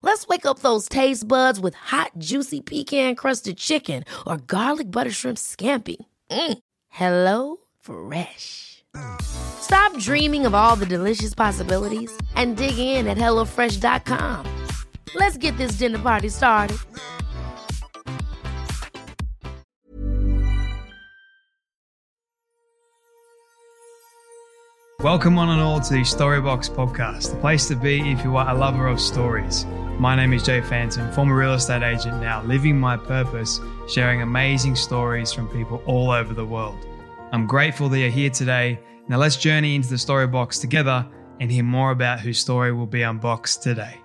Let's wake up those taste buds with hot, juicy pecan crusted chicken or garlic butter shrimp scampi. Mm. Hello Fresh. Stop dreaming of all the delicious possibilities and dig in at HelloFresh.com. Let's get this dinner party started. Welcome, one and all, to the Storybox podcast, the place to be if you are a lover of stories. My name is Jay Phantom, former real estate agent, now living my purpose, sharing amazing stories from people all over the world. I'm grateful that you're here today. Now, let's journey into the story box together and hear more about whose story will be unboxed today.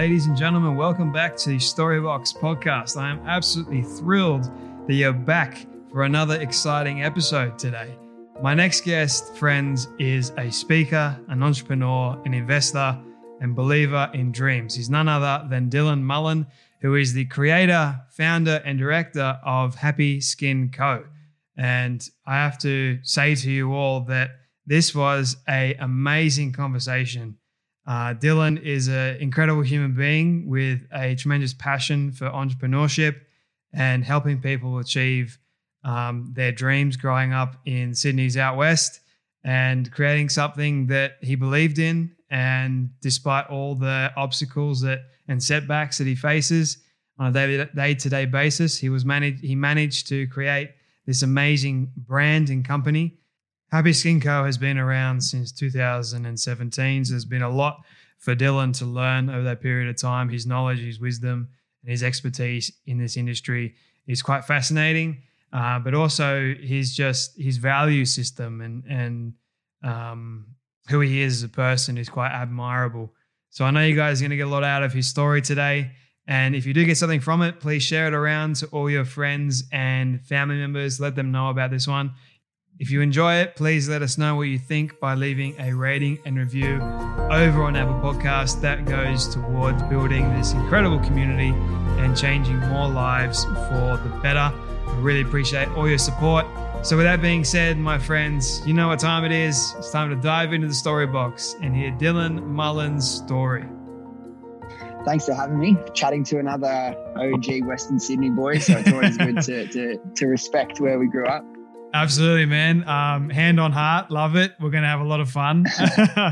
Ladies and gentlemen, welcome back to the Storybox podcast. I am absolutely thrilled that you're back for another exciting episode today. My next guest, friends, is a speaker, an entrepreneur, an investor, and believer in dreams. He's none other than Dylan Mullan, who is the creator, founder, and director of Happy Skin Co. And I have to say to you all that this was a amazing conversation uh, Dylan is an incredible human being with a tremendous passion for entrepreneurship and helping people achieve um, their dreams growing up in Sydney's out west and creating something that he believed in. And despite all the obstacles that and setbacks that he faces on a day to day basis, he was managed. He managed to create this amazing brand and company Happy Skin Co has been around since 2017. So there's been a lot for Dylan to learn over that period of time. His knowledge, his wisdom, and his expertise in this industry is quite fascinating. Uh, but also his just his value system and and um, who he is as a person is quite admirable. So I know you guys are going to get a lot out of his story today. And if you do get something from it, please share it around to all your friends and family members. Let them know about this one. If you enjoy it, please let us know what you think by leaving a rating and review over on Apple Podcast. That goes towards building this incredible community and changing more lives for the better. I really appreciate all your support. So, with that being said, my friends, you know what time it is. It's time to dive into the story box and hear Dylan Mullan's story. Thanks for having me. Chatting to another OG Western Sydney boy. So, it's always good to, to, to respect where we grew up. Absolutely, man. Um, hand on heart, love it. We're gonna have a lot of fun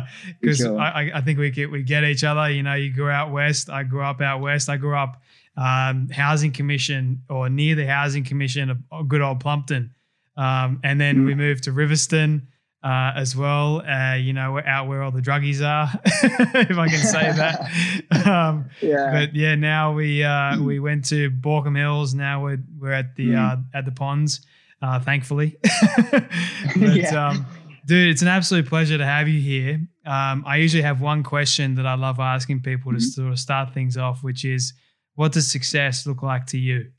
because sure. I, I, think we get we get each other. You know, you grew out west. I grew up out west. I grew up um, housing commission or near the housing commission of good old Plumpton, um, and then mm. we moved to Riverstone uh, as well. Uh, you know, out where all the druggies are, if I can say that. um, yeah. But yeah, now we uh, we went to Baulkham Hills. Now we're we're at the mm. uh, at the ponds uh, thankfully. but, yeah. um, dude, it's an absolute pleasure to have you here. Um, I usually have one question that I love asking people mm-hmm. to sort of start things off, which is, what does success look like to you?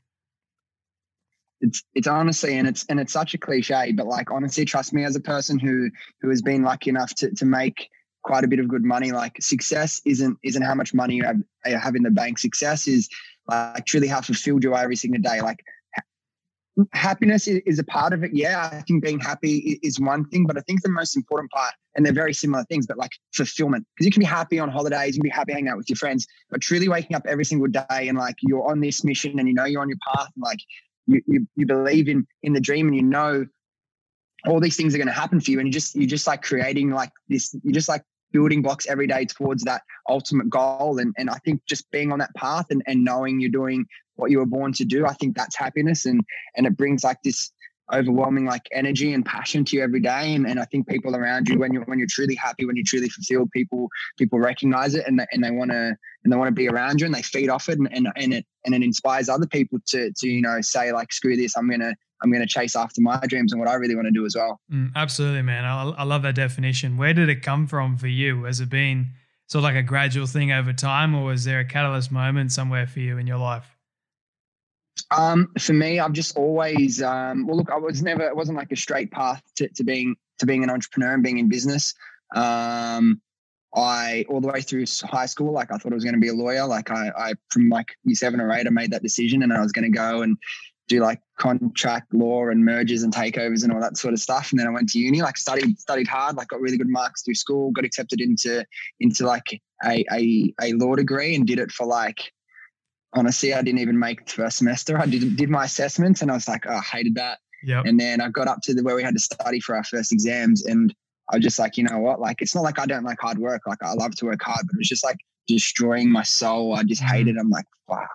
It's it's honestly and it's and it's such a cliche, but like honestly, trust me, as a person who who has been lucky enough to to make quite a bit of good money, like success isn't isn't how much money you have, you have in the bank. Success is like truly how fulfilled you are every single day. Like happiness is a part of it. Yeah, I think being happy is one thing, but I think the most important part, and they're very similar things, but like fulfillment, because you can be happy on holidays, you can be happy hanging out with your friends, but truly waking up every single day and like you're on this mission and you know you're on your path and like you you, you believe in in the dream and you know all these things are going to happen for you and you just you're just like creating like this you're just like building blocks every day towards that ultimate goal and and I think just being on that path and, and knowing you're doing what you were born to do. I think that's happiness, and and it brings like this overwhelming like energy and passion to you every day. And, and I think people around you, when you're when you're truly happy, when you're truly fulfilled, people people recognize it and they, and they want to and they want to be around you and they feed off it and, and and it and it inspires other people to to you know say like screw this, I'm gonna I'm gonna chase after my dreams and what I really want to do as well. Mm, absolutely, man. I, I love that definition. Where did it come from for you? Has it been sort of like a gradual thing over time, or was there a catalyst moment somewhere for you in your life? Um, for me, I've just always um, well, look, I was never it wasn't like a straight path to, to being to being an entrepreneur and being in business. Um, I all the way through high school, like I thought I was going to be a lawyer. Like I, I from like year seven or eight, I made that decision, and I was going to go and do like contract law and mergers and takeovers and all that sort of stuff. And then I went to uni, like studied studied hard, like got really good marks through school, got accepted into into like a a, a law degree, and did it for like honestly, I didn't even make the first semester. I did did my assessments and I was like, oh, I hated that. Yep. And then I got up to the where we had to study for our first exams, and I was just like, you know what? Like, it's not like I don't like hard work. Like, I love to work hard, but it was just like destroying my soul. I just mm-hmm. hated. It. I'm like, fuck.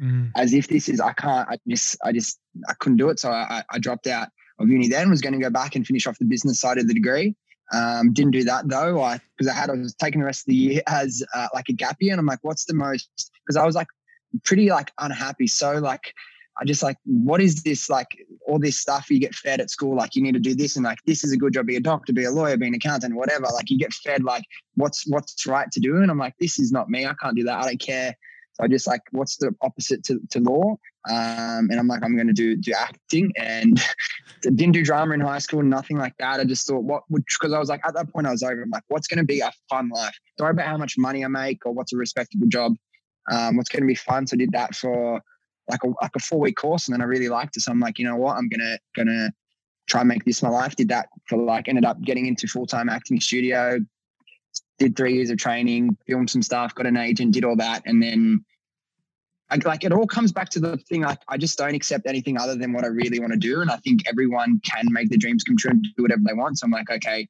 Mm-hmm. As if this is, I can't. I just, I just, I couldn't do it. So I, I dropped out of uni. Then was going to go back and finish off the business side of the degree. Um, didn't do that though. I because I had I was taking the rest of the year as uh, like a gap year, and I'm like, what's the most? Because I was like pretty like unhappy. So like I just like, what is this like all this stuff you get fed at school? Like you need to do this and like this is a good job, be a doctor, be a lawyer, be an accountant, whatever. Like you get fed like what's what's right to do. And I'm like, this is not me. I can't do that. I don't care. So I just like, what's the opposite to, to law? Um, and I'm like, I'm going to do do acting, and didn't do drama in high school, nothing like that. I just thought, what would because I was like, at that point, I was over. I'm like, what's going to be a fun life? Worry about how much money I make or what's a respectable job um, what's going to be fun. So I did that for like a like a four week course, and then I really liked it. So I'm like, you know what, I'm gonna gonna try and make this my life. Did that for like ended up getting into full time acting studio. Did three years of training, filmed some stuff, got an agent, did all that, and then I, like it all comes back to the thing like I just don't accept anything other than what I really want to do. And I think everyone can make their dreams come true and do whatever they want. So I'm like, okay,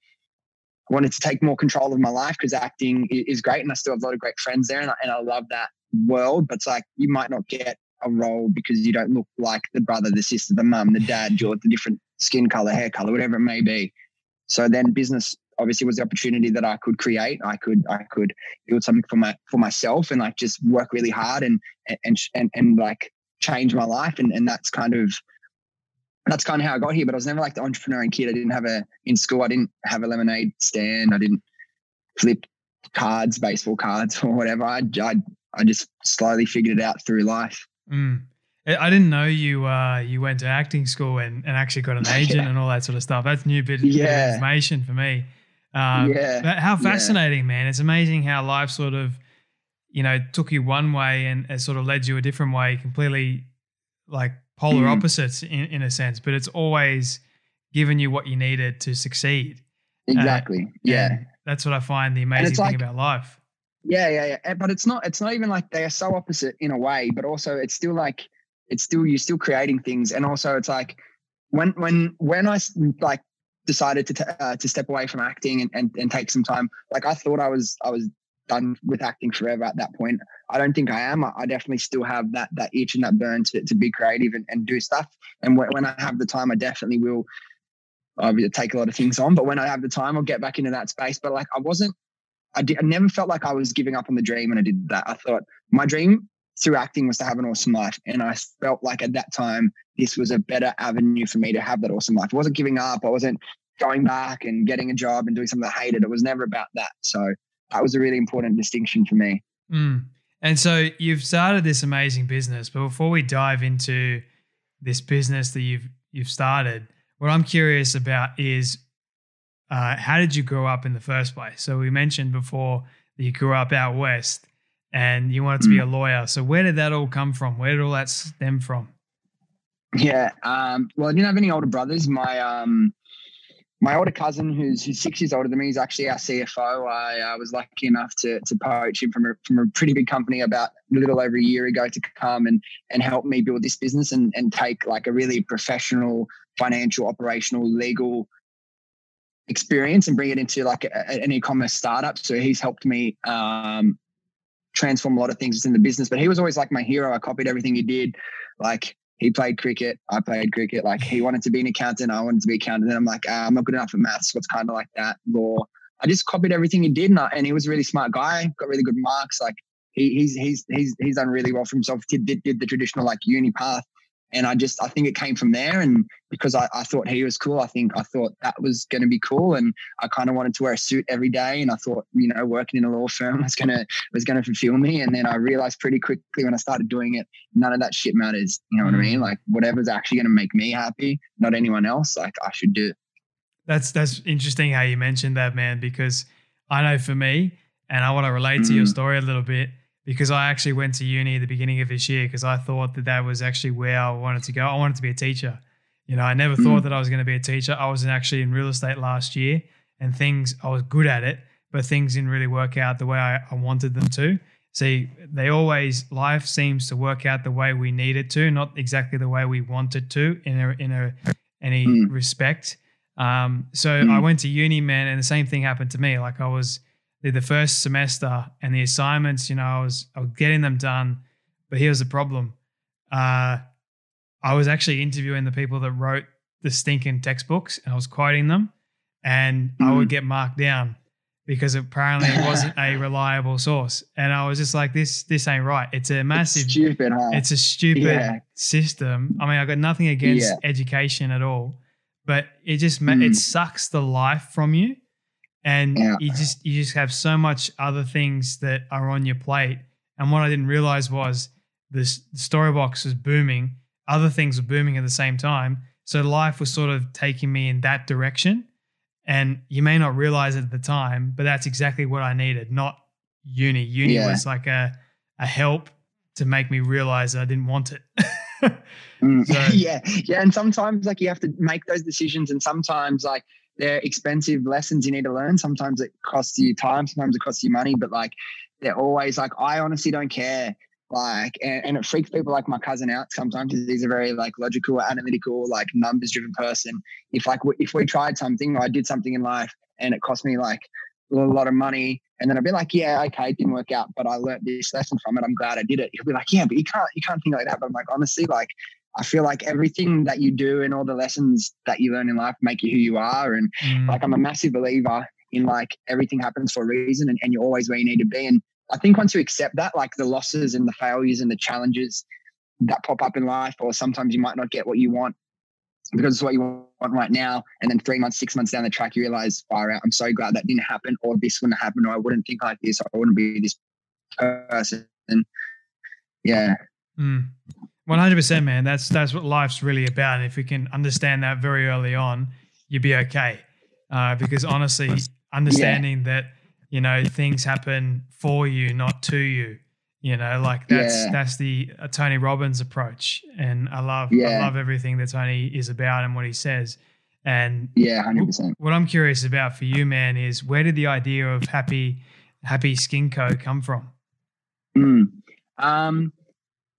I wanted to take more control of my life because acting is great and I still have a lot of great friends there and I, and I love that world, but it's like you might not get a role because you don't look like the brother, the sister, the mum, the dad, or the different skin color, hair color, whatever it may be. So then business obviously was the opportunity that I could create. I could I could build something for my for myself and like just work really hard and and and and like change my life. And and that's kind of that's kind of how I got here. But I was never like the entrepreneurial kid. I didn't have a in school. I didn't have a lemonade stand. I didn't flip cards, baseball cards, or whatever. I I I just slowly figured it out through life. Mm. I didn't know you uh, you went to acting school and, and actually got an agent yeah. and all that sort of stuff. That's new bit, yeah. of information for me. Um, yeah. How fascinating, yeah. man! It's amazing how life sort of, you know, took you one way and it sort of led you a different way, completely like polar mm. opposites in, in a sense. But it's always given you what you needed to succeed. Exactly. Uh, yeah. That's what I find the amazing thing like, about life. Yeah, yeah, yeah. Eh, but it's not. It's not even like they are so opposite in a way. But also, it's still like it's still you're still creating things, and also it's like when when when I like decided to t- uh, to step away from acting and, and and take some time. Like I thought I was I was done with acting forever at that point. I don't think I am. I, I definitely still have that that itch and that burn to, to be creative and, and do stuff. And when, when I have the time, I definitely will. I'll take a lot of things on, but when I have the time, I'll get back into that space. But like I wasn't I, did, I never felt like I was giving up on the dream when I did that. I thought my dream through acting was to have an awesome life. And I felt like at that time, this was a better avenue for me to have that awesome life. I wasn't giving up. I wasn't going back and getting a job and doing something I hated. It was never about that. So that was a really important distinction for me. Mm. And so you've started this amazing business, but before we dive into this business that you've you've started, what I'm curious about is uh, how did you grow up in the first place? So we mentioned before that you grew up out west and you wanted to be a mm. lawyer. So where did that all come from? Where did all that stem from? Yeah, um, well, I didn't have any older brothers. My um, my older cousin, who's who's six years older than me, is actually our CFO. I uh, was lucky enough to to poach him from a from a pretty big company about a little over a year ago to come and and help me build this business and and take like a really professional, financial, operational, legal experience and bring it into like a, an e-commerce startup. So he's helped me um, transform a lot of things in the business. But he was always like my hero. I copied everything he did. Like he played cricket. I played cricket. Like he wanted to be an accountant. I wanted to be an accountant. And I'm like, ah, I'm not good enough at maths. It's kind of like that. Law. I just copied everything he did, and, I, and he was a really smart guy. Got really good marks. Like he, he's he's he's he's done really well for himself. Did, did, did the traditional like uni path, and I just I think it came from there. And because I, I thought he was cool, I think I thought that was going to be cool. And I kind of wanted to wear a suit every day. And I thought you know working in a law firm was gonna was gonna fulfill me. And then I realized pretty quickly when I started doing it, none of that shit matters. You know what I mean? Mm. Like whatever's actually going to make me happy, not anyone else. Like I should do. That's that's interesting how you mentioned that, man. Because I know for me, and I want to relate mm. to your mm. story a little bit because I actually went to uni at the beginning of this year because I thought that that was actually where I wanted to go. I wanted to be a teacher. You know, I never mm. thought that I was going to be a teacher. I was actually in real estate last year and things, I was good at it, but things didn't really work out the way I, I wanted them to. See, they always, life seems to work out the way we need it to, not exactly the way we want it to in a, in a, any mm. respect. Um, so mm. I went to uni, man, and the same thing happened to me. Like I was, did the first semester and the assignments, you know, I was I was getting them done, but here's the problem. Uh, I was actually interviewing the people that wrote the stinking textbooks and I was quoting them and mm. I would mm. get marked down because apparently it wasn't a reliable source. And I was just like, this this ain't right. It's a massive it's stupid, huh? It's a stupid yeah. system. I mean, I got nothing against yeah. education at all, but it just mm. it sucks the life from you and yeah. you just you just have so much other things that are on your plate. And what I didn't realize was this story box was booming, other things were booming at the same time. So life was sort of taking me in that direction. And you may not realize it at the time, but that's exactly what I needed, not uni. Uni yeah. was like a a help to make me realize that I didn't want it. mm. so, yeah, yeah, and sometimes like you have to make those decisions, and sometimes like they're expensive lessons you need to learn. Sometimes it costs you time, sometimes it costs you money, but like they're always like, I honestly don't care. Like, and, and it freaks people like my cousin out sometimes because he's a very like logical, analytical, like numbers driven person. If like, if we tried something or I did something in life and it cost me like a lot of money, and then I'd be like, yeah, okay, it didn't work out, but I learned this lesson from it. I'm glad I did it. He'll be like, yeah, but you can't, you can't think like that. But I'm like, honestly, like I feel like everything that you do and all the lessons that you learn in life make you who you are. And mm. like I'm a massive believer in like everything happens for a reason and, and you're always where you need to be. And I think once you accept that, like the losses and the failures and the challenges that pop up in life, or sometimes you might not get what you want because it's what you want right now. And then three months, six months down the track, you realize, far out, I'm so glad that didn't happen, or this wouldn't happen, or I wouldn't think like this, or I wouldn't be this person. Yeah. Mm. One hundred percent, man. That's that's what life's really about. And if we can understand that very early on, you'd be okay. Uh, because honestly, understanding yeah. that you know things happen for you, not to you. You know, like that's yeah. that's the uh, Tony Robbins approach, and I love yeah. I love everything that Tony is about and what he says. And yeah, hundred percent. What I'm curious about for you, man, is where did the idea of Happy Happy Skin Co come from? Mm. Um,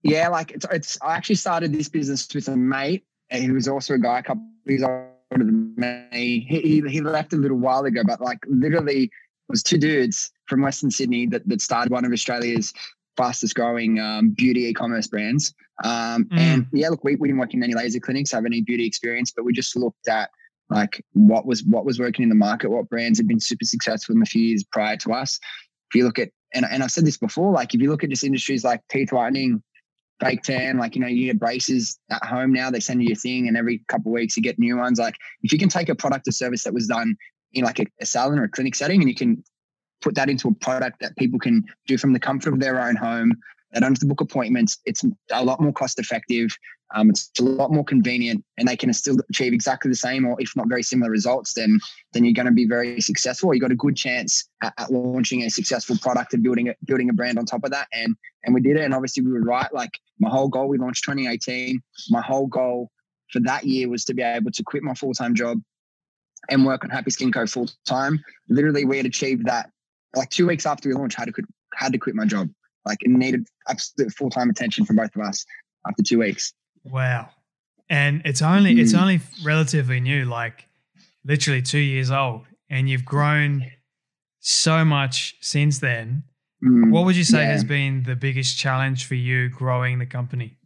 yeah, like it's, it's I actually started this business with a mate who was also a guy a couple years older than me. He, he, he left a little while ago, but like literally it was two dudes from Western Sydney that, that started one of Australia's fastest growing um, beauty e-commerce brands. Um, mm. And yeah, look, we, we didn't work in any laser clinics, have any beauty experience, but we just looked at like what was what was working in the market, what brands had been super successful in the few years prior to us. If you look at and, and I've said this before, like if you look at just industries like teeth whitening, fake tan. Like, you know, you get braces at home now, they send you a thing and every couple of weeks you get new ones. Like if you can take a product or service that was done in like a, a salon or a clinic setting and you can put that into a product that people can do from the comfort of their own home, they don't have to book appointments. It's a lot more cost effective. Um, it's a lot more convenient, and they can still achieve exactly the same, or if not very similar results. Then, then you're going to be very successful. You got a good chance at, at, launching a successful product and building a, building a brand on top of that. And and we did it, and obviously we were right. Like my whole goal, we launched 2018. My whole goal for that year was to be able to quit my full time job and work on Happy Skin Co full time. Literally, we had achieved that like two weeks after we launched. Had to quit, had to quit my job. Like it needed absolute full time attention from both of us after two weeks. Wow. And it's only mm. it's only relatively new, like literally two years old, and you've grown so much since then. Mm. What would you say yeah. has been the biggest challenge for you growing the company?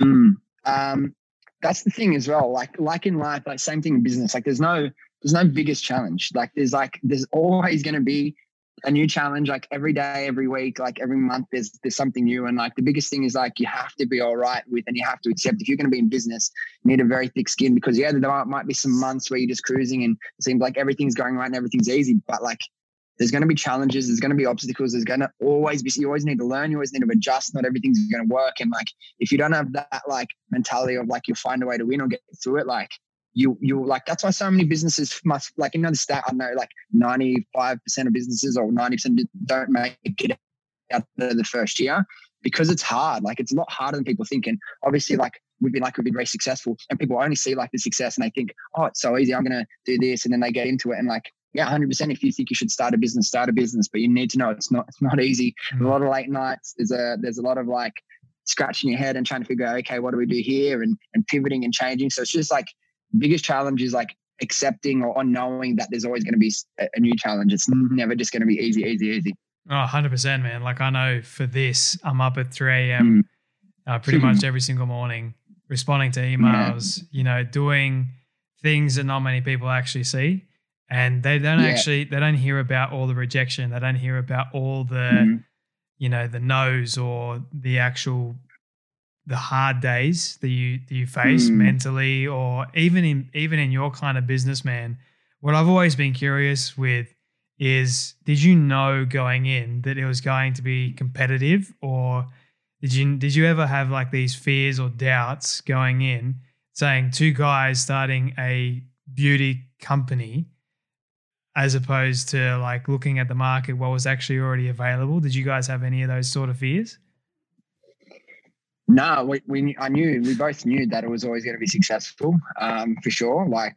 Mm. Um, that's the thing as well. Like like in life, like same thing in business. Like there's no there's no biggest challenge. Like there's like there's always going to be a new challenge like every day every week like every month there's there's something new and like the biggest thing is like you have to be all right with and you have to accept if you're going to be in business you need a very thick skin because yeah there might be some months where you're just cruising and it seems like everything's going right and everything's easy but like there's going to be challenges there's going to be obstacles there's going to always be you always need to learn you always need to adjust not everything's going to work. And like if you don't have that like mentality of like you'll find a way to win or get through it like you you like that's why so many businesses must like you know stat I know like 95% of businesses or 90% don't make it out of the first year because it's hard like it's a lot harder than people think. And obviously like we've been like we've been very successful and people only see like the success and they think oh it's so easy I'm gonna do this and then they get into it and like yeah 100% if you think you should start a business start a business but you need to know it's not it's not easy mm-hmm. a lot of late nights there's a there's a lot of like scratching your head and trying to figure out okay what do we do here and and pivoting and changing so it's just like biggest challenge is like accepting or knowing that there's always going to be a new challenge. It's never just going to be easy, easy, easy. Oh, 100%, man. Like I know for this, I'm up at 3 a.m. Mm. Uh, pretty much every single morning, responding to emails, yeah. you know, doing things that not many people actually see. And they don't yeah. actually, they don't hear about all the rejection. They don't hear about all the, mm. you know, the no's or the actual the hard days that you that you face mm. mentally or even in even in your kind of business man what i've always been curious with is did you know going in that it was going to be competitive or did you did you ever have like these fears or doubts going in saying two guys starting a beauty company as opposed to like looking at the market what was actually already available did you guys have any of those sort of fears no, we, we I knew we both knew that it was always going to be successful, um, for sure. Like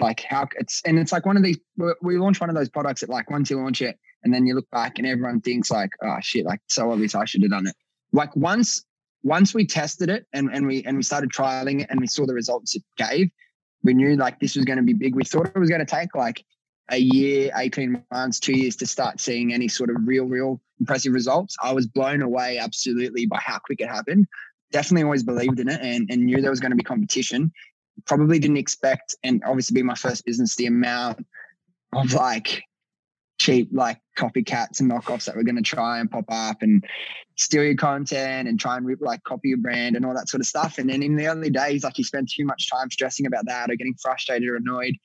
like how it's and it's like one of these we launch one of those products that like once you launch it and then you look back and everyone thinks like oh shit like so obvious I should have done it. Like once once we tested it and and we and we started trialing it and we saw the results it gave, we knew like this was going to be big. We thought it was going to take like a year, 18 months, two years to start seeing any sort of real, real impressive results. I was blown away absolutely by how quick it happened definitely always believed in it and, and knew there was going to be competition. Probably didn't expect, and obviously being my first business, the amount of like cheap like copycats and knockoffs that were going to try and pop up and steal your content and try and rip like copy your brand and all that sort of stuff. And then in the early days, like you spend too much time stressing about that or getting frustrated or annoyed.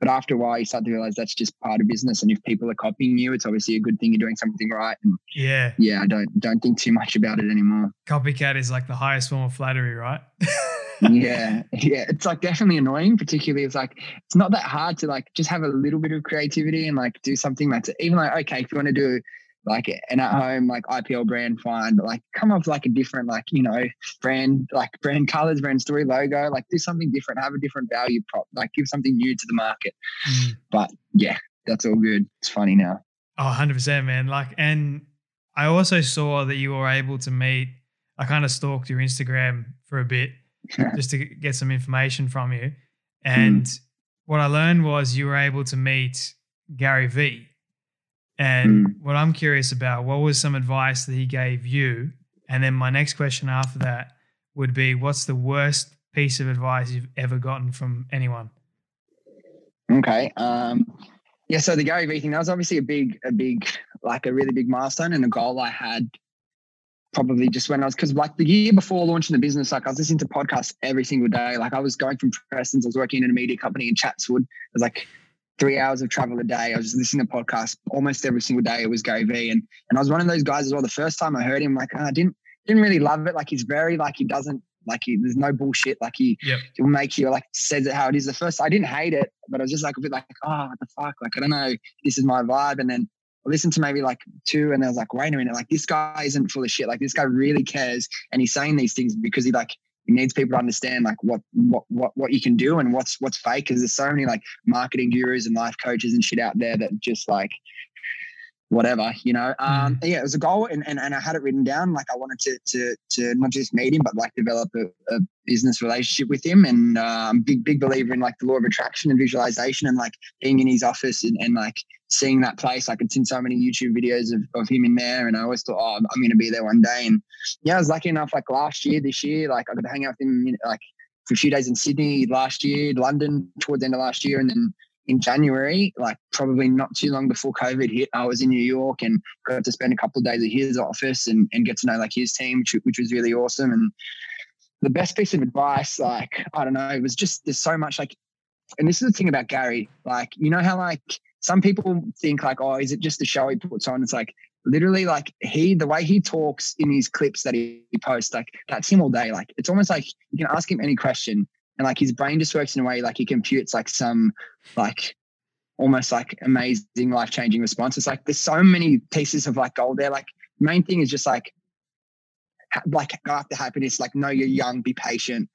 But after a while, you start to realize that's just part of business. And if people are copying you, it's obviously a good thing you're doing something right. And yeah, yeah, I don't don't think too much about it anymore. Copycat is like the highest form of flattery, right? yeah, yeah, it's like definitely annoying. Particularly, it's like it's not that hard to like just have a little bit of creativity and like do something that's even like okay, if you want to do like an at home like IPL brand fine, but like come up with like a different like you know brand like brand colors, brand story, logo, like do something different, have a different value prop, like give something new to the market. Mm. But yeah, that's all good. It's funny now. Oh, 100%, man. Like, and I also saw that you were able to meet, I kind of stalked your Instagram for a bit just to get some information from you. And mm. what I learned was you were able to meet Gary Vee and mm. what I'm curious about, what was some advice that he gave you? And then my next question after that would be, what's the worst piece of advice you've ever gotten from anyone? Okay. Um, yeah. So the Gary Vee thing, that was obviously a big, a big, like a really big milestone and a goal I had probably just when I was, because like the year before launching the business, like I was listening to podcasts every single day. Like I was going from Preston's, I was working in a media company in Chatswood. I was like, three hours of travel a day. I was just listening to podcasts almost every single day. It was Gary Vee. And and I was one of those guys as well. The first time I heard him, like oh, I didn't didn't really love it. Like he's very like he doesn't like he, there's no bullshit. Like he yep. he'll make you like says it how it is. The first I didn't hate it, but I was just like a bit like, oh what the fuck? Like I don't know, this is my vibe. And then I listened to maybe like two and I was like, wait a minute, like this guy isn't full of shit. Like this guy really cares and he's saying these things because he like he needs people to understand like what what what what you can do and what's what's fake because there's so many like marketing gurus and life coaches and shit out there that just like whatever you know um mm. yeah it was a goal and, and and i had it written down like i wanted to to to not just meet him but like develop a, a business relationship with him and um big big believer in like the law of attraction and visualization and like being in his office and, and like seeing that place. I could see so many YouTube videos of, of him in there, and I always thought, oh, I'm going to be there one day. And yeah, I was lucky enough. Like last year, this year, like I got to hang out with him, like for a few days in Sydney last year, London towards the end of last year, and then in January, like probably not too long before COVID hit, I was in New York and got to spend a couple of days at his office and, and get to know like his team, which, which was really awesome. And the best piece of advice, like, I don't know, it was just there's so much like, and this is the thing about Gary, like, you know how like some people think like, oh, is it just the show he puts on? It's like literally like he the way he talks in his clips that he, he posts, like that's him all day. Like it's almost like you can ask him any question and like his brain just works in a way like he computes like some like almost like amazing life changing responses. Like there's so many pieces of like gold there. Like main thing is just like ha- like go after happiness. Like know you're young, be patient,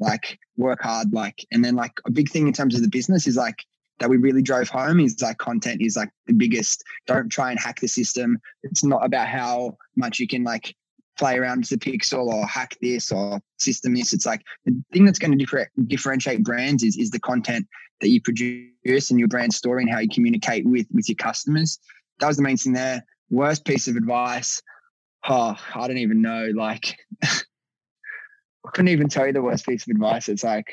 like work hard. Like and then like a big thing in terms of the business is like that we really drove home is like content is like the biggest. Don't try and hack the system. It's not about how much you can like play around with the pixel or hack this or system this. It's like the thing that's going to differ- differentiate brands is, is the content that you produce and your brand story and how you communicate with, with your customers. That was the main thing there. Worst piece of advice. Oh, I don't even know. Like, I couldn't even tell you the worst piece of advice. It's like,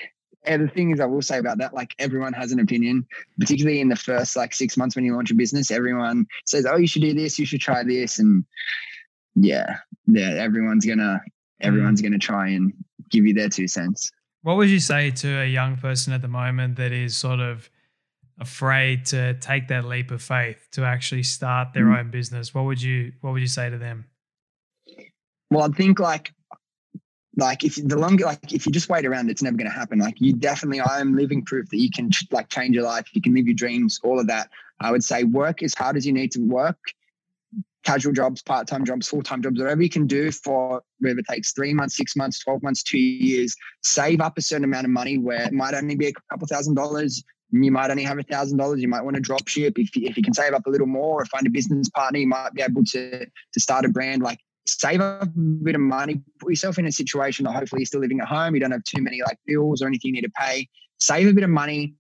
and the thing is, I will say about that, like everyone has an opinion, particularly in the first like six months when you launch a business. Everyone says, "Oh, you should do this, you should try this," and yeah, yeah, everyone's gonna everyone's mm. gonna try and give you their two cents. What would you say to a young person at the moment that is sort of afraid to take that leap of faith to actually start their mm. own business? What would you what would you say to them? Well, I think like like if the longer like if you just wait around it's never going to happen like you definitely i am living proof that you can like change your life you can live your dreams all of that i would say work as hard as you need to work casual jobs, part time jobs, full time jobs, whatever you can do for whether it takes three months, six months, 12 months, two years, save up a certain amount of money where it might only be a couple thousand dollars. You might only have a thousand dollars. You might want to drop ship. If you, if you can save up a little more or find a business partner, you might be able to, to start a brand. Like save up a bit of money, put yourself in a situation that hopefully you're still living at home. You don't have too many like bills or anything you need to pay. Save a bit of money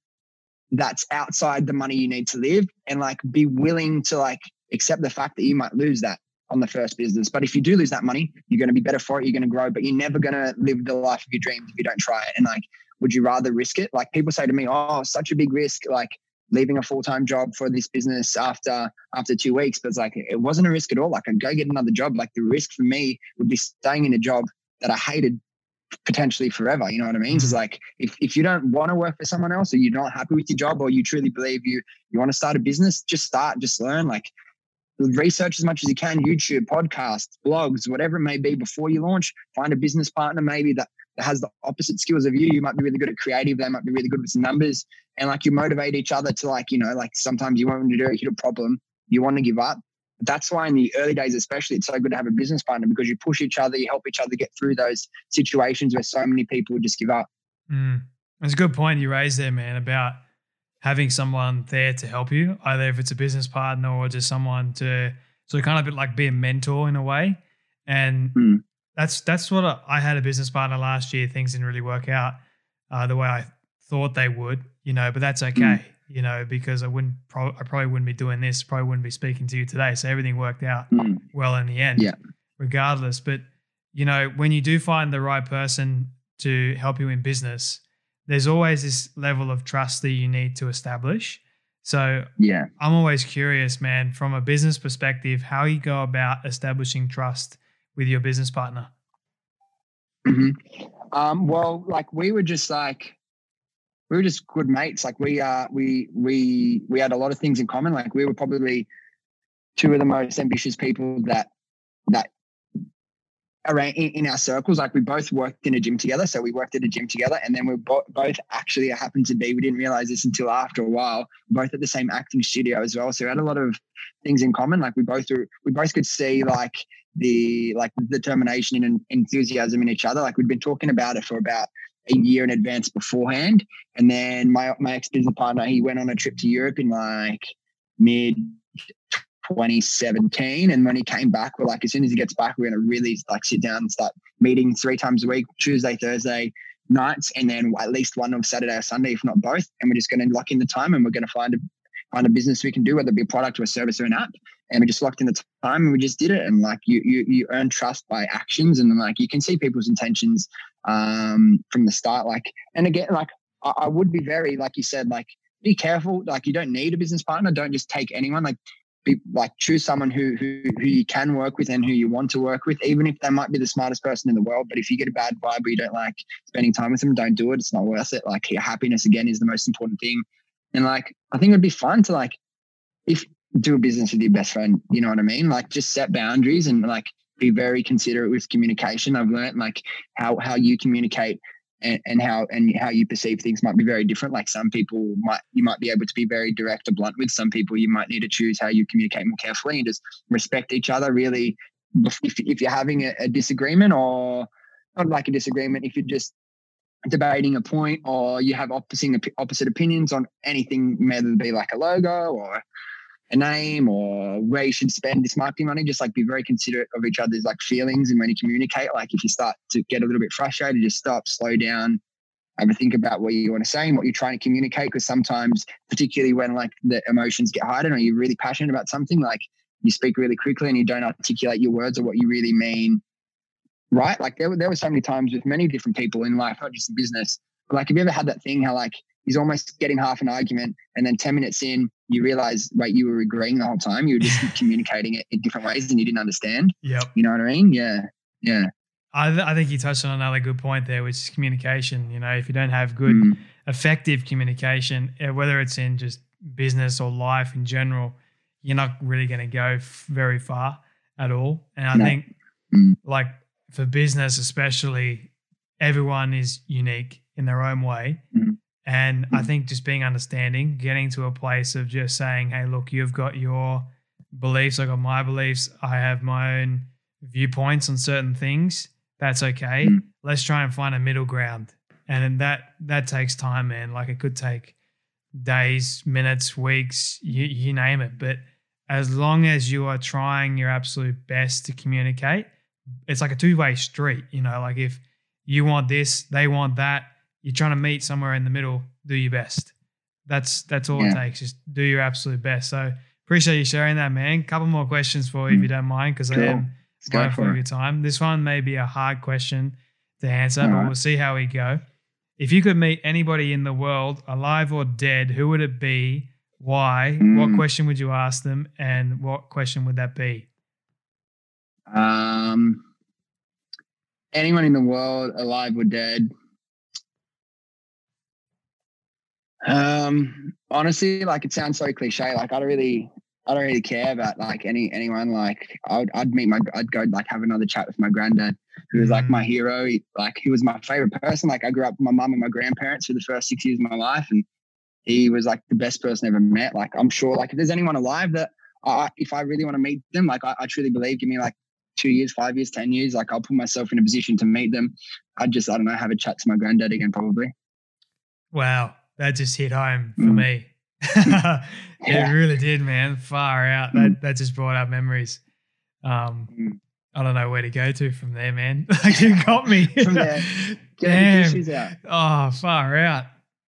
that's outside the money you need to live and like be willing to like accept the fact that you might lose that on the first business. But if you do lose that money, you're going to be better for it. You're going to grow, but you're never going to live the life of your dreams if you don't try it. And like, would you rather risk it? Like people say to me, "Oh, such a big risk." Like leaving a full time job for this business after after two weeks. But it's like it wasn't a risk at all. Like I'd go get another job. Like the risk for me would be staying in a job that I hated potentially forever. You know what I mean? Mm-hmm. It's like if, if you don't want to work for someone else or you're not happy with your job or you truly believe you you want to start a business, just start, just learn. Like research as much as you can youtube podcasts blogs whatever it may be before you launch find a business partner maybe that has the opposite skills of you you might be really good at creative they might be really good with numbers and like you motivate each other to like you know like sometimes you want to do it hit a problem you want to give up that's why in the early days especially it's so good to have a business partner because you push each other you help each other get through those situations where so many people just give up mm. that's a good point you raised there man about having someone there to help you, either if it's a business partner or just someone to so kind of like be a mentor in a way. And mm. That's that's what I, I, had a business partner last year. Things didn't really work out uh, the way I thought they would, you know, but that's okay, mm. you know, because I wouldn't pro- I probably wouldn't be doing this, probably wouldn't be speaking to you today. So everything worked out mm. well in the end, yeah. regardless. But you know, when you do find the right person to help you in business, there's always this level of trust that you need to establish. So yeah, I'm always curious, man, from a business perspective, how you go about establishing trust with your business partner. Mm-hmm. Um, well, like we were just like we were just good mates. Like we uh we we we had a lot of things in common. Like we were probably two of the most ambitious people that that around in, in, our circles. Like we both worked in a gym together, so we worked at a gym together, and then we bo- both actually happened to be. We didn't realize this until after a while. Both at the same acting studio as well, so we had a lot of things in common. Like we both were, we both could see like the like the determination and enthusiasm in each other. Like we'd been talking about it for about a year in advance beforehand, and then my my ex business partner he went on a trip to Europe in like mid 2017. And when he came back, we're like, as soon as he gets back, we're going to really like sit down and start meeting three times a week, Tuesday, Thursday nights, and then at least one on Saturday or Sunday, if not both. And we're just going to lock in the time and we're going to find a kind of business we can do, whether it be a product or a service or an app. And we just locked in the time and we just did it. And like you you you earn trust by actions and like you can see people's intentions um from the start. Like and again, like I, I would be very, like you said, like be careful. Like you don't need a business partner. Don't just take anyone. Like be like choose someone who, who who you can work with and who you want to work with, even if they might be the smartest person in the world. But if you get a bad vibe or you don't like spending time with them, don't do it. It's not worth it. Like your happiness again is the most important thing. And like I think it'd be fun to like if do a business with your best friend, you know what I mean? Like just set boundaries and like be very considerate with communication. I've learned like how how you communicate and, and how and how you perceive things might be very different. Like some people might you might be able to be very direct or blunt with. Some people you might need to choose how you communicate more carefully and just respect each other. Really, if if you're having a, a disagreement or not like a disagreement, if you're just debating a point or you have opposite opposite opinions on anything, whether it be like a logo or a name or where you should spend this marketing money. Just like be very considerate of each other's like feelings and when you communicate. Like if you start to get a little bit frustrated, just stop, slow down, have a think about what you want to say and what you're trying to communicate. Because sometimes, particularly when like the emotions get heightened or you're really passionate about something, like you speak really quickly and you don't articulate your words or what you really mean. Right? Like there, were there were so many times with many different people in life, not just in business. But like, have you ever had that thing how like he's almost getting half an argument and then 10 minutes in you realize wait you were agreeing the whole time you were just communicating it in different ways and you didn't understand yep you know what i mean yeah yeah I, th- I think you touched on another good point there which is communication you know if you don't have good mm. effective communication eh, whether it's in just business or life in general you're not really going to go f- very far at all and i no. think mm. like for business especially everyone is unique in their own way mm. And I hmm. think just being understanding, getting to a place of just saying, hey, look, you've got your beliefs, I got my beliefs, I have my own viewpoints on certain things. That's okay. Mm. Let's try and find a middle ground. And that that takes time, man. Like it could take days, minutes, weeks, you, you name it. But as long as you are trying your absolute best to communicate, it's like a two-way street. You know, like if you want this, they want that you're trying to meet somewhere in the middle, do your best. That's that's all yeah. it takes. Just do your absolute best. So appreciate you sharing that, man. Couple more questions for you, mm. if you don't mind, because cool. I am mindful of your time. This one may be a hard question to answer, all but right. we'll see how we go. If you could meet anybody in the world, alive or dead, who would it be? Why? Mm. What question would you ask them? And what question would that be? Um, anyone in the world, alive or dead, Um, honestly, like it sounds so cliche. Like I don't really, I don't really care about like any anyone. Like I'd, I'd meet my, I'd go like have another chat with my granddad, who was like my mm. hero. He, like he was my favorite person. Like I grew up with my mum and my grandparents for the first six years of my life, and he was like the best person I ever met. Like I'm sure, like if there's anyone alive that, I, if I really want to meet them, like I, I truly believe, give me like two years, five years, ten years, like I'll put myself in a position to meet them. I'd just, I don't know, have a chat to my granddad again, probably. Wow that just hit home for mm. me. yeah. It really did, man. Far out. Mm. That that just brought up memories. Um, mm. I don't know where to go to from there, man. like you got me. from there. Damn. out. Oh, far out.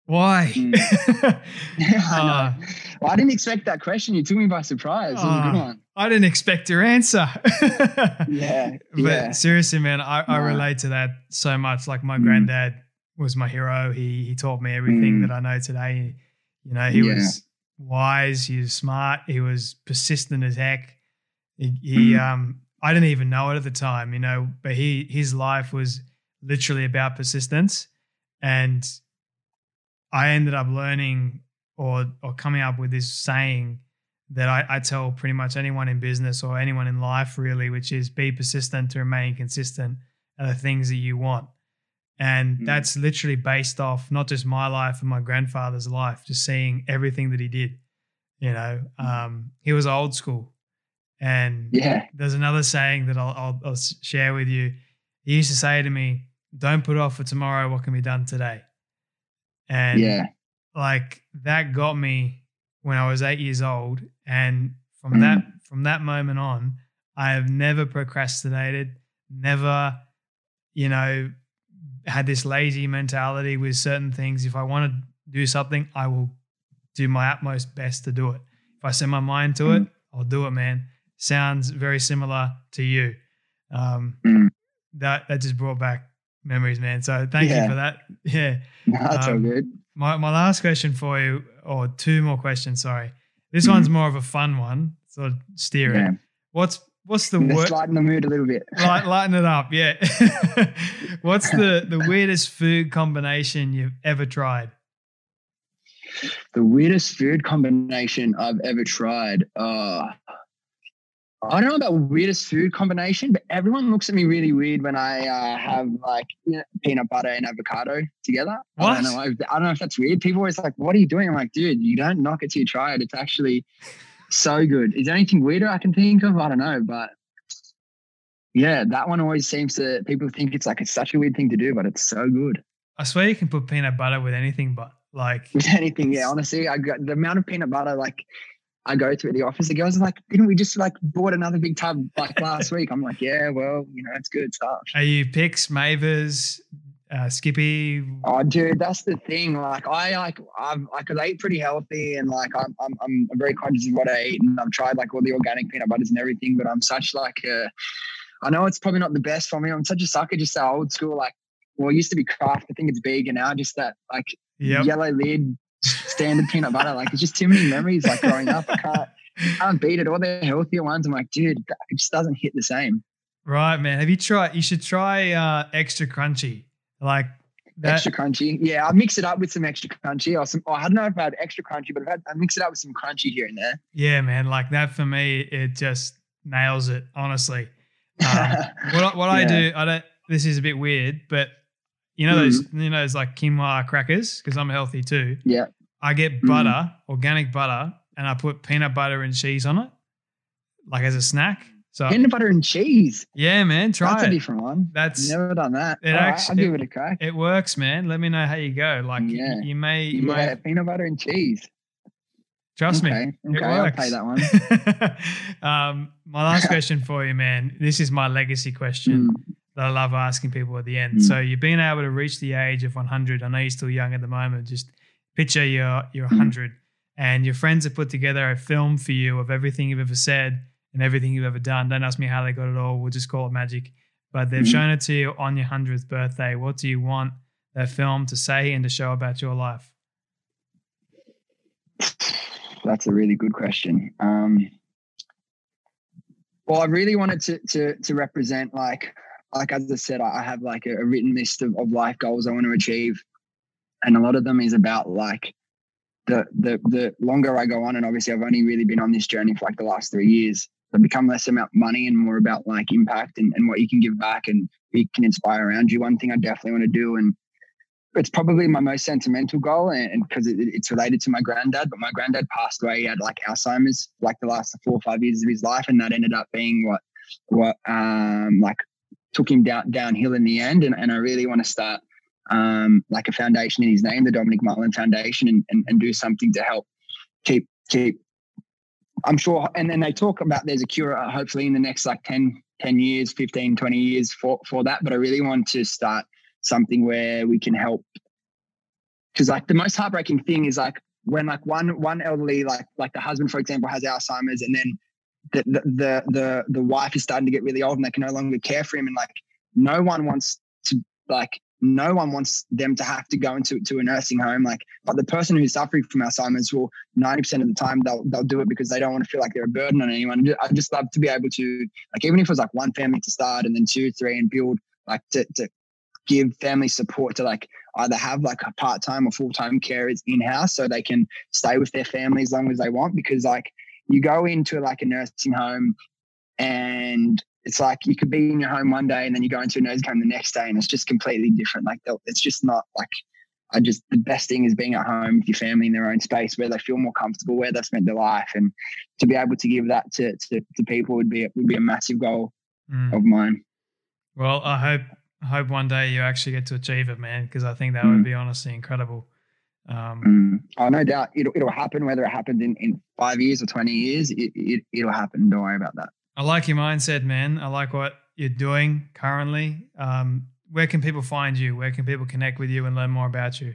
Why? Mm. yeah, I, uh, well, I didn't expect that question. You took me by surprise. Uh, I didn't expect your answer. yeah. But yeah. seriously, man, I, I relate to that so much. Like my mm. granddad was my hero. He he taught me everything mm. that I know today. You know, he yeah. was wise. He was smart. He was persistent as heck. He, he mm. um I didn't even know it at the time, you know, but he his life was literally about persistence, and I ended up learning or or coming up with this saying that I, I tell pretty much anyone in business or anyone in life really, which is be persistent to remain consistent at the things that you want. And mm. that's literally based off not just my life and my grandfather's life, just seeing everything that he did. You know, mm. um, he was old school. And yeah. there's another saying that I'll, I'll, I'll share with you. He used to say to me, Don't put off for tomorrow what can be done today. And yeah. like that got me when I was eight years old. And from mm. that from that moment on, I have never procrastinated, never, you know, had this lazy mentality with certain things. If I want to do something, I will do my utmost best to do it. If I set my mind to it, Mm. I'll do it, man. Sounds very similar to you. Um, Mm. That that just brought back memories, man. So thank Yeah. you for that. Yeah. No, that's all Um, good. My my last question for you, or two more questions. Sorry, this Mhm. one's more of a fun one. So steer Yeah. it. What's what's the word? lighten the mood a little bit. Light, lighten it up, yeah. what's the the weirdest food combination you've ever tried? the weirdest food combination I've ever tried. Uh, I don't know about weirdest food combination, but everyone looks at me really weird when I uh, have like you know, peanut butter and avocado together. What? I don't know. I, I don't know if that's weird. People always like, "What are you doing?" I'm like, "Dude, you don't knock it till you try it. It's actually so good." Is there anything weirder I can think of? I don't know, but yeah, that one always seems to people think it's like it's such a weird thing to do, but it's so good. I swear you can put peanut butter with anything, but like with anything. Yeah, honestly, I got the amount of peanut butter like I go to at the office. The girls are like, "Didn't we just like bought another big tub like last week?" I'm like, "Yeah, well, you know, it's good stuff." are you Pic's, Mayver's, uh, Skippy? Oh, dude, that's the thing. Like, I like I've like I eat pretty healthy, and like I'm I'm I'm very conscious of what I eat, and I've tried like all the organic peanut butters and everything. But I'm such like uh, I know it's probably not the best for me. I'm such a sucker, just that old school like. Well, it used to be Kraft. I think it's Bega, and now just that like Yep. yellow lid, standard peanut butter. Like it's just too many memories. Like growing up, I can't, can't beat it. All the healthier ones, I'm like, dude, it just doesn't hit the same. Right, man. Have you tried? You should try uh, extra crunchy. Like that. extra crunchy. Yeah, I mix it up with some extra crunchy or some. Oh, I don't know if I had extra crunchy, but I've had, I mix it up with some crunchy here and there. Yeah, man. Like that for me, it just nails it. Honestly. Um, what I, what I do, I don't. This is a bit weird, but you know those you know those like quinoa crackers because I'm healthy too. Yeah. I get Mm. butter, organic butter, and I put peanut butter and cheese on it, like as a snack. So Peanut butter and cheese. yeah, man, try That's a different one. That's Never done that. it All right, I'll give it a crack. it works, man. Let me know how you go. Like you- Yeah. you, may, you yeah, may peanut butter and cheese. trust me. okay, It okay, I'll pay that one. um, my last question for you, man. This is my legacy question Mm. that I love asking people at the end. Mm. So you've been able to reach the age of 100. I know you're still young at the moment. Just picture you're you're Mm. 100, and your friends have put together a film for you of everything you've ever said and everything you've ever done. Don't ask me how they got it all. We'll just call it magic. But they've Mhm. shown it to you on your 100th birthday. What do you want that film to say and to show about your life? That's a really good question. Um, well, I really wanted to to to represent like like as I said, I have like a, a written list of, of life goals I want to achieve, and a lot of them is about like the the the longer I go on, and obviously I've only really been on this journey for like the last three years. I've become less about money and more about like impact and, and what you can give back and you can inspire around you. One thing I definitely want to do and it's probably my most sentimental goal and because it, it's related to my granddad but my granddad passed away he had like alzheimer's like the last four or five years of his life and that ended up being what what um like took him down downhill in the end and, and i really want to start um like a foundation in his name the dominic marlin foundation and, and, and do something to help keep keep i'm sure and then they talk about there's a cure uh, hopefully in the next like 10 10 years 15 20 years for for that but i really want to start something where we can help. Because like the most heartbreaking thing is like when like one one elderly like like the husband for example has alzheimer's and then the the the the, the wife is starting to get really old and they can no longer care for him and like no one wants to like no one wants them to have to go into to a nursing home like but the person who's suffering from alzheimer's will 90% of the time they'll they'll do it because they don't want to feel like they're a burden on anyone. I just love to be able to like even if it was like one family to start and then two three and build like to, to give family support to like either have like a part-time or full-time carers in-house so they can stay with their family as long as they want because like you go into like a nursing home and it's like you could be in your home one day and then you go into a nose home the next day and it's just completely different like it's just not like I just the best thing is being at home with your family in their own space where they feel more comfortable where they've spent their life and to be able to give that to to, to people would be would be a massive goal Mm. of mine Well, I hope I hope one day you actually get to achieve it, man, because I think that would Mm. be honestly incredible. Um, Mm. Oh, no doubt it'll, it'll happen, whether it happens in, in five years or 20 years, it, it, it'll happen. Don't worry about that. I like your mindset, man. I like what you're doing currently. Um, where can people find you? Where can people connect with you and learn more about you?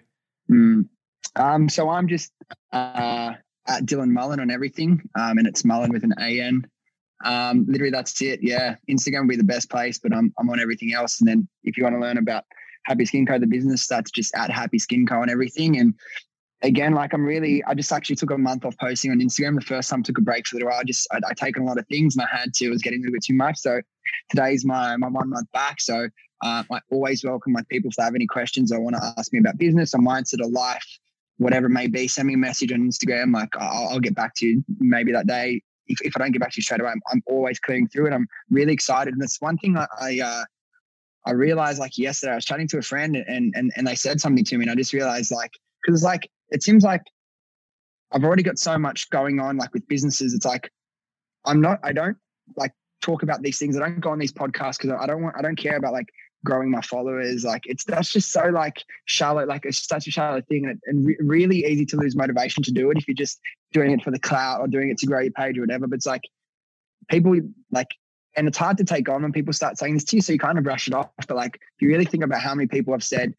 Mm. Um, so I'm just uh, at Dylan Mullan on everything, um, and it's Mullan with an A N. Um, literally, that's it. Yeah, Instagram would be the best place, but I'm I'm on everything else. And then if you want to learn about Happy Skin Co, the business, that's just at Happy Skin Co and everything. And again, like I'm really, I just actually took a month off posting on Instagram. The first time I took a break for a little while. I just, I, I taken a lot of things and I had to, it was getting a little bit too much. So today's my, my one month back. So uh, I always welcome my people if they have any questions or want to ask me about business or mindset of life, whatever it may be, send me a message on Instagram. Like I'll, I'll get back to you maybe that day. If, if I don't get back to you straight away, I'm, I'm always clearing through it. I'm really excited. And that's one thing I, I uh, I realized like yesterday, I was chatting to a friend and and and they said something to me, and I just realized like because it's like it seems like I've already got so much going on like with businesses. It's like I'm not. I don't like talk about these things. I don't go on these podcasts because I don't want. I don't care about like growing my followers. Like it's that's just so like shallow. Like it's such a shallow thing, and, and re- really easy to lose motivation to do it if you're just doing it for the clout or doing it to grow your page or whatever. But it's like people like and it's hard to take on when people start saying this to you. So you kind of brush it off. But like, if you really think about how many people have said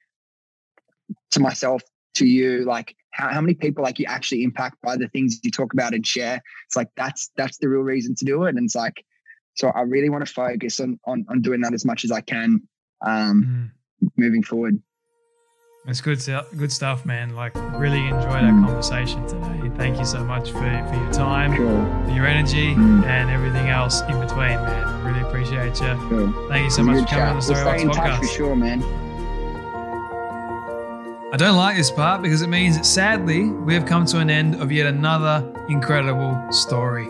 to myself, to you, like how, how many people like you actually impact by the things you talk about and share. It's like that's that's the real reason to do it. And it's like, so I really want to focus on on, on doing that as much as I can um, mm. moving forward. It's good, good stuff, man. Like, really enjoyed our mm. conversation today. Thank you so much for, for your time, for your energy, mm. and everything else in between, man. Really appreciate you. Thank you so much for coming on the Story we'll Box podcast. for sure, man. I don't like this part because it means that sadly we have come to an end of yet another incredible story.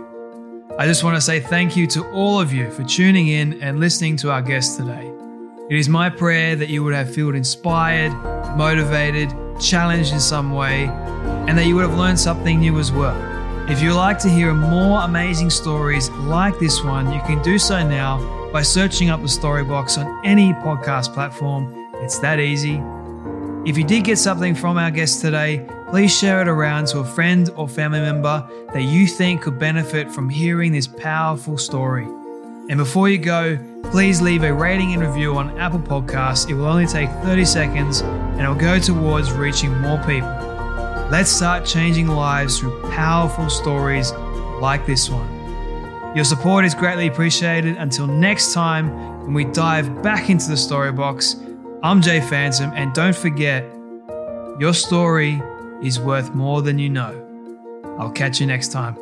I just want to say thank you to all of you for tuning in and listening to our guest today. It is my prayer that you would have felt inspired, motivated, challenged in some way, and that you would have learned something new as well. If you'd like to hear more amazing stories like this one, you can do so now by searching up the Storybox on any podcast platform. It's that easy. If you did get something from our guest today, please share it around to a friend or family member that you think could benefit from hearing this powerful story. And before you go, please leave a rating and review on Apple Podcasts. It will only take 30 seconds and it will go towards reaching more people. Let's start changing lives through powerful stories like this one. Your support is greatly appreciated. Until next time, when we dive back into the story box, I'm Jay Phantom, and don't forget, your story is worth more than you know. I'll catch you next time.